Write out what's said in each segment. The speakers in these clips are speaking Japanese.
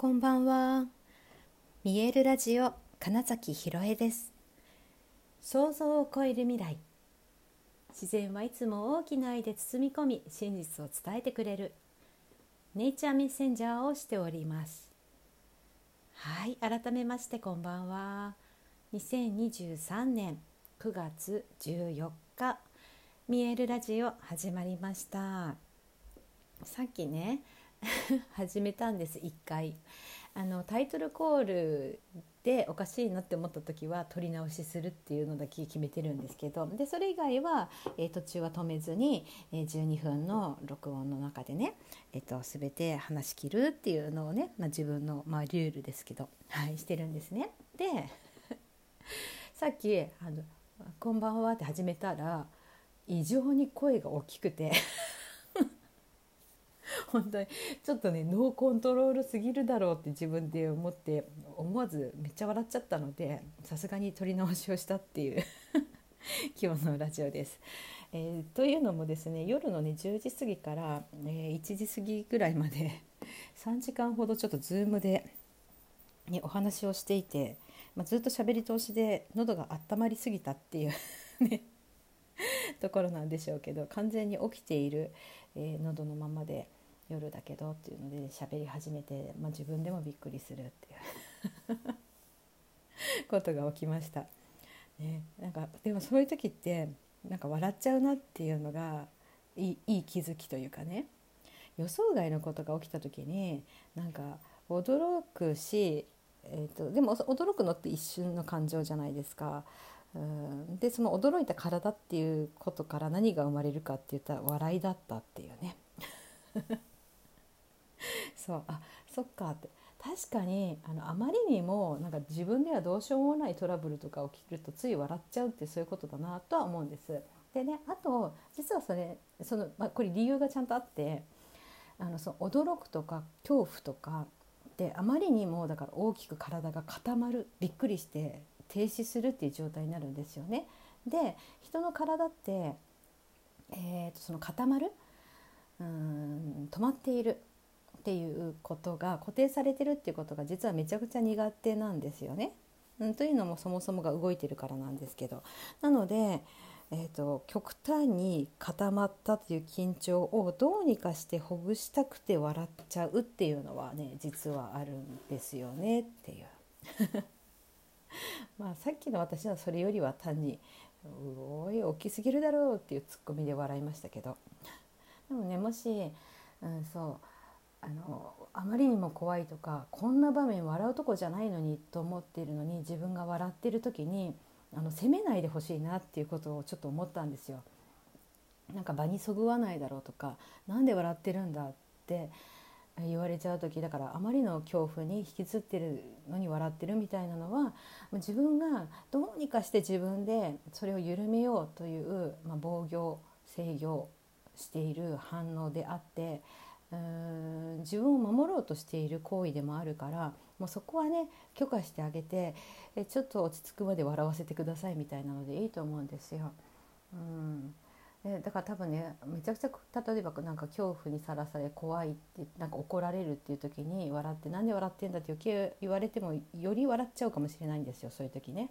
こんばんは。見えるラジオ金崎ひろえです。想像を超える未来。自然はいつも大きな愛で包み込み、真実を伝えてくれる。ネイチャーメッセンジャーをしております。はい、改めましてこんばんは。2023年9月14日、見えるラジオ始まりました。さっきね。始めたんです1回あのタイトルコールでおかしいなって思った時は撮り直しするっていうのだけ決めてるんですけどでそれ以外は、えー途中は止めずに、えー12分の録音の中でね、えー、と全て話し切るっていうのをね、まあ、自分の、まあ、ルールですけど、はい、してるんですね。で さっきあの「こんばんは」って始めたら異常に声が大きくて。本当にちょっとねノーコントロールすぎるだろうって自分で思って思わずめっちゃ笑っちゃったのでさすがに撮り直しをしたっていう 今日のラジオです。えーというのもですね夜のね10時過ぎから、えー1時過ぎぐらいまで3時間ほどちょっと Zoom で、ね、お話をしていて、まあ、ずっと喋り通しで喉が温まりすぎたっていう ねところなんでしょうけど完全に起きている、えー喉のままで夜だけどっていうので喋り始めて、まあ、自分でもびっくりするっていう ことが起きました。ね、なんかでもそういう時ってなんか笑っちゃうなっていうのがいいいい気づきというかね予想外のことが起きた時になんか驚くし、えー、とでも驚くのって一瞬の感情じゃないですか。うんでその驚いた体っていうことから何が生まれるかって言ったら笑いだったっていうね そうあそっかって確かにあのあまりにもなんか自分ではどうしようもないトラブルとか起きるとつい笑っちゃうってそういうことだなとは思うんです。でねあと実はそれその、まあ、これ理由がちゃんとあってあのその驚くとか恐怖とかであまりにもだから大きく体が固まるびっくりして停止するっていう状態になるんですよね。で人の体って、えー、とその固まるうん止まっているっていうことが固定されてるっていうことが実はめちゃくちゃ苦手なんですよね。うん、というのもそもそもが動いてるからなんですけどなので、えー、と極端に固まったという緊張をどうにかしてほぐしたくて笑っちゃうっていうのはね実はあるんですよねっていう。まあさっきの私はそれよりは単に「おい大きすぎるだろう」っていうツッコミで笑いましたけどでもねもし、うん、そうあのあまりにも怖いとかこんな場面笑うとこじゃないのにと思っているのに自分が笑ってる時にあの責めないでほしいなっていうことをちょっと思ったんですよ。なんか場にそぐわないだろうとかなんで笑ってるんだって言われちゃう時だからあまりの恐怖に引きずってるのに笑ってるみたいなのは自分がどうにかして自分でそれを緩めようという、まあ、防御制御している反応であってうーん自分を守ろうとしている行為でもあるからもうそこはね許可してあげてえちょっと落ち着くまで笑わせてくださいみたいなのでいいと思うんですよ。うんだから多分ねめちゃくちゃ例えばなんか恐怖にさらされ怖いってなんか怒られるっていう時に笑ってなんで笑ってんだって余計言われてもより笑っちゃうかもしれないんですよそういう時ね。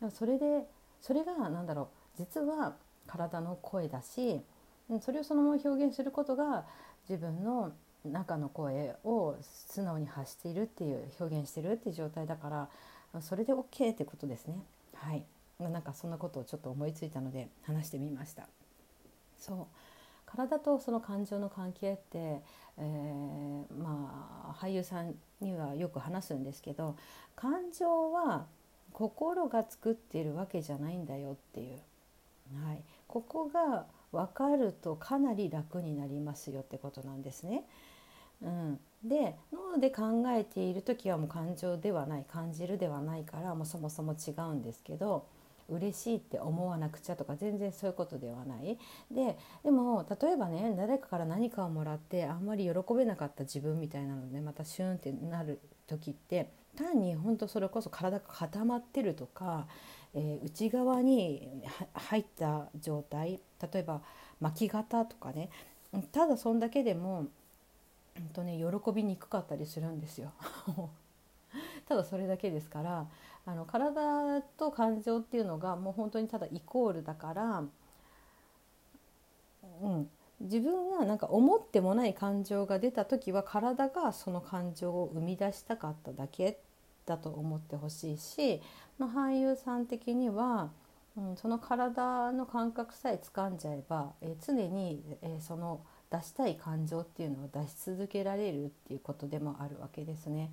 でもそれでそれが何だろう実は体の声だしそれをそのまま表現することが自分の中の声を素直に発しているっていう表現してるっていう状態だからそれで OK ってことですね。はいなんかそんなことをちょっと思いついたので話してみました。そう体とその感情の関係って、えーまあ俳優さんにはよく話すんですけど感情は心が作っているわけじゃないんだよっていう、はい、ここが分かるとかなり楽になりますよってことなんですね。うん、で脳で考えている時はもう感情ではない感じるではないからもうそもそも違うんですけど嬉しいって思わなくちゃとか全然そういうことではないででも例えばね誰かから何かをもらってあんまり喜べなかった自分みたいなのでまたシュンってなる時って単に本当それこそ体が固まってるとか、えー内側に入った状態例えば巻き肩とかねただそんだけでもうんとね、喜びにくかったりするんですよ。ただそれだけですからあの体と感情っていうのがもう本当にただイコールだから、うん、自分がなんか思ってもない感情が出た時は体がその感情を生み出したかっただけだと思ってほしいし、まあ、俳優さん的には、うん、その体の感覚さえ掴んじゃえば、えー、常に、えー、その出したい感情っていうのを出し続けられるっていうことでもあるわけですね。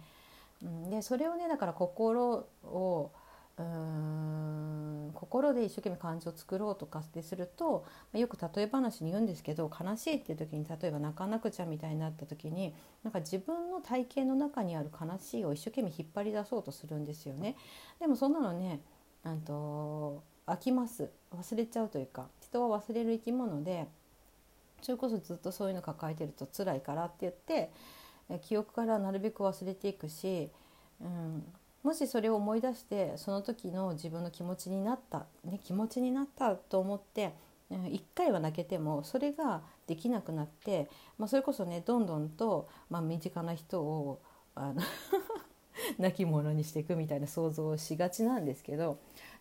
うん、でそれをねだから心をうーん心で一生懸命感情を作ろうとかってすると、よく例え話に言うんですけど悲しいっていう時に例えば泣かなくちゃみたいになった時になんか自分の体型の中にある悲しいを一生懸命引っ張り出そうとするんですよね。でもそんなのねあと飽きます忘れちゃうというか人は忘れる生き物でそれこそずっとそういうの抱えてると辛いからって言って記憶からなるべく忘れていくし、うん、もしそれを思い出してその時の自分の気持ちになった、ね、気持ちになったと思って1回は泣けてもそれができなくなって、まあ、それこそねどんどんと、まあ、身近な人をあの 泣き者にしていくみたいな想像をしがちなんですけど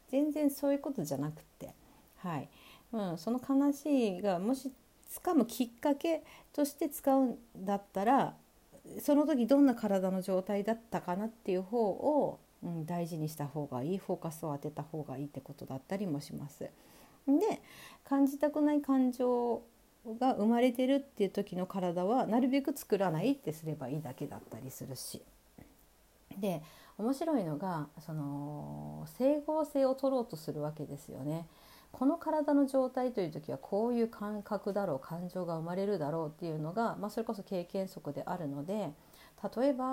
全然そういうことじゃなくって、はい。うん、その悲しいがもし掴むきっかけとして使うんだったらその時どんな体の状態だったかなっていう方を、うん、大事にした方がいいフォーカスを当てた方がいいってことだったりもします。で感じたくない感情が生まれてるっていう時の体はなるべく作らないってすればいいだけだったりするし。で面白いのがその整合性を取ろうとするわけですよね。この体の状態という時はこういう感覚だろう感情が生まれるだろうっていうのが、まあ、それこそ経験則であるので例えば、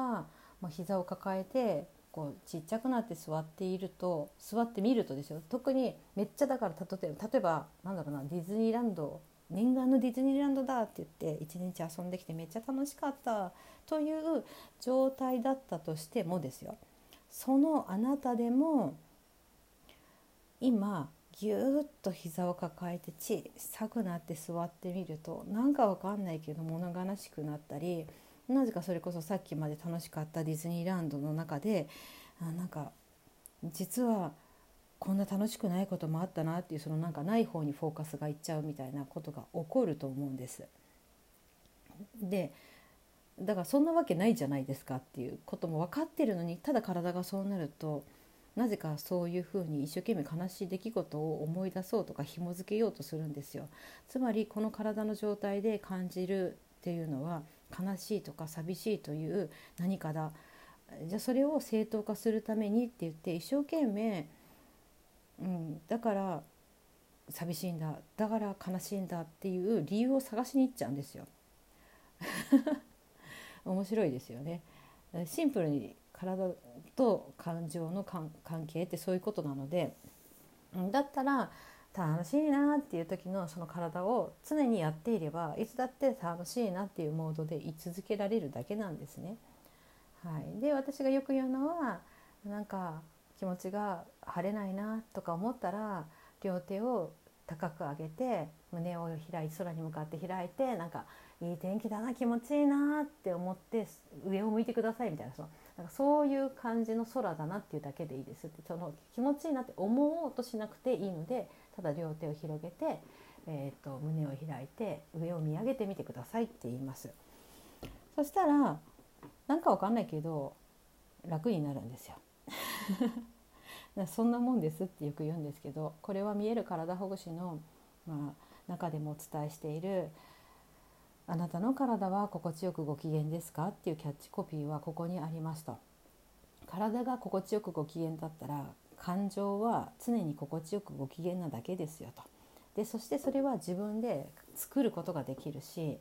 まあ、膝を抱えてこうちっちゃくなって座っていると座ってみるとですよ。特にめっちゃだから例えば例えばなんだろうなディズニーランド念願のディズニーランドだって言って一日遊んできてめっちゃ楽しかったという状態だったとしてもですよ。そのあなたでも今ぎゅーっと膝を抱えて小さくなって座ってみるとなんかわかんないけど物悲しくなったりなぜかそれこそさっきまで楽しかったディズニーランドの中であなんか実はこんな楽しくないこともあったなっていうそのなんかない方にフォーカスがいっちゃうみたいなことが起こると思うんです。でだからそんなわけないじゃないですかっていうことも分かってるのにただ体がそうなるとなぜかそういうふうに一生懸命悲しい出来事を思い出そうとか紐付けようとするんですよ。つまりこの体の状態で感じるっていうのは悲しいとか寂しいという何かだじゃあそれを正当化するためにって言って一生懸命、うん、だから寂しいんだだから悲しいんだっていう理由を探しに行っちゃうんですよ。面白いですよね。シンプルに体と感情の関係ってそういうことなのでだったら楽しいなっていう時のその体を常にやっていればいつだって楽しいなっていうモードで居続けられるだけなんですね。はい、で私がよく言うのはなんか気持ちが晴れないなとか思ったら両手を高く上げて胸を開いて空に向かって開いてなんかいい天気だな気持ちいいなって思って上を向いてくださいみたいなそのなんかそういう感じの空だなっていうだけでいいですってその気持ちいいなって思おうとしなくていいのでただ両手を広げて、えーと、胸を開いて上を見上げてみてくださいって言います。そしたらなんかわかんないけど楽になるんですよ。そんなもんですってよく言うんですけどこれは見える体ほぐしの、まあ、中でもお伝えしているあなたの体は心地よくご機嫌ですか？っていうキャッチコピーはここにありますと体が心地よくご機嫌だったら感情は常に心地よくご機嫌なだけですよと。でそしてそれは自分で作ることができるし、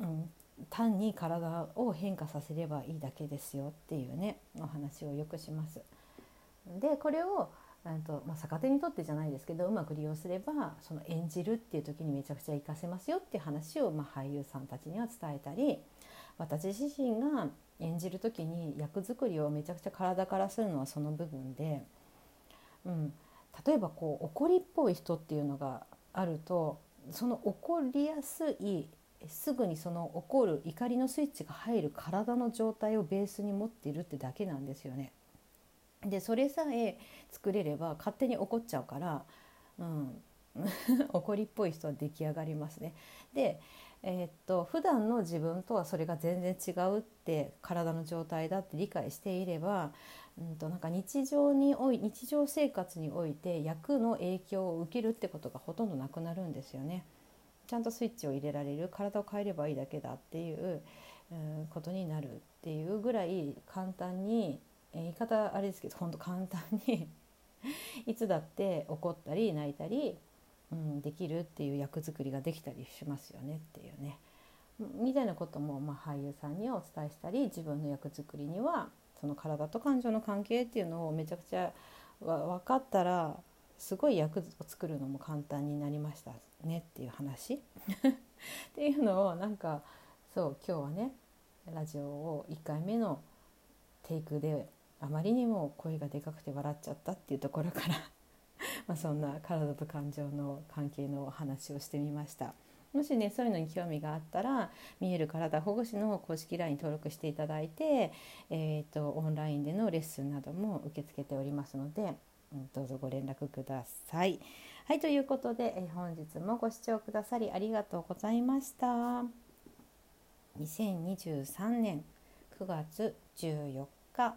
うん、単に体を変化させればいいだけですよっていうねお話をよくします。でこれをとまあ、逆手にとってじゃないですけどうまく利用すればその演じるっていう時にめちゃくちゃ活かせますよっていう話を、まあ、俳優さんたちには伝えたり私自身が演じる時に役作りをめちゃくちゃ体からするのはその部分で、うん、例えばこう怒りっぽい人っていうのがあるとその怒りやすいすぐにその起こる怒りのスイッチが入る体の状態をベースに持っているってだけなんですよね。でそれさえ作れれば勝手に怒っちゃうから、うん、怒りっぽい人は出来上がりますね。で、えー、っと普段の自分とはそれが全然違うって体の状態だって理解していれば、うんとなんか日常におい日常生活において役の影響を受けるってことがほとんどなくなるんですよね。ちゃんとスイッチを入れられる体を変えればいいだけだっていう、うん、ことになるっていうぐらい簡単に、え、言い方あれですけど本当簡単に いつだって怒ったり泣いたり、うん、できるっていう役作りができたりしますよねっていうね。みたいなことも、まあ、俳優さんにはお伝えしたり自分の役作りにはその体と感情の関係っていうのをめちゃくちゃ分かったらすごい役を作るのも簡単になりましたねっていう話。っていうのをなんかそう今日はねラジオを1回目のテイクであまりにも声がでかくて笑っちゃったっていうところから まそんな体と感情の関係のお話をしてみました。もしねそういうのに興味があったら見える体保護士の公式 LINE 登録していただいて、えーと、オンラインでのレッスンなども受け付けておりますので、うん、どうぞご連絡ください。はいということで、え本日もご視聴くださりありがとうございました。2023年9月14日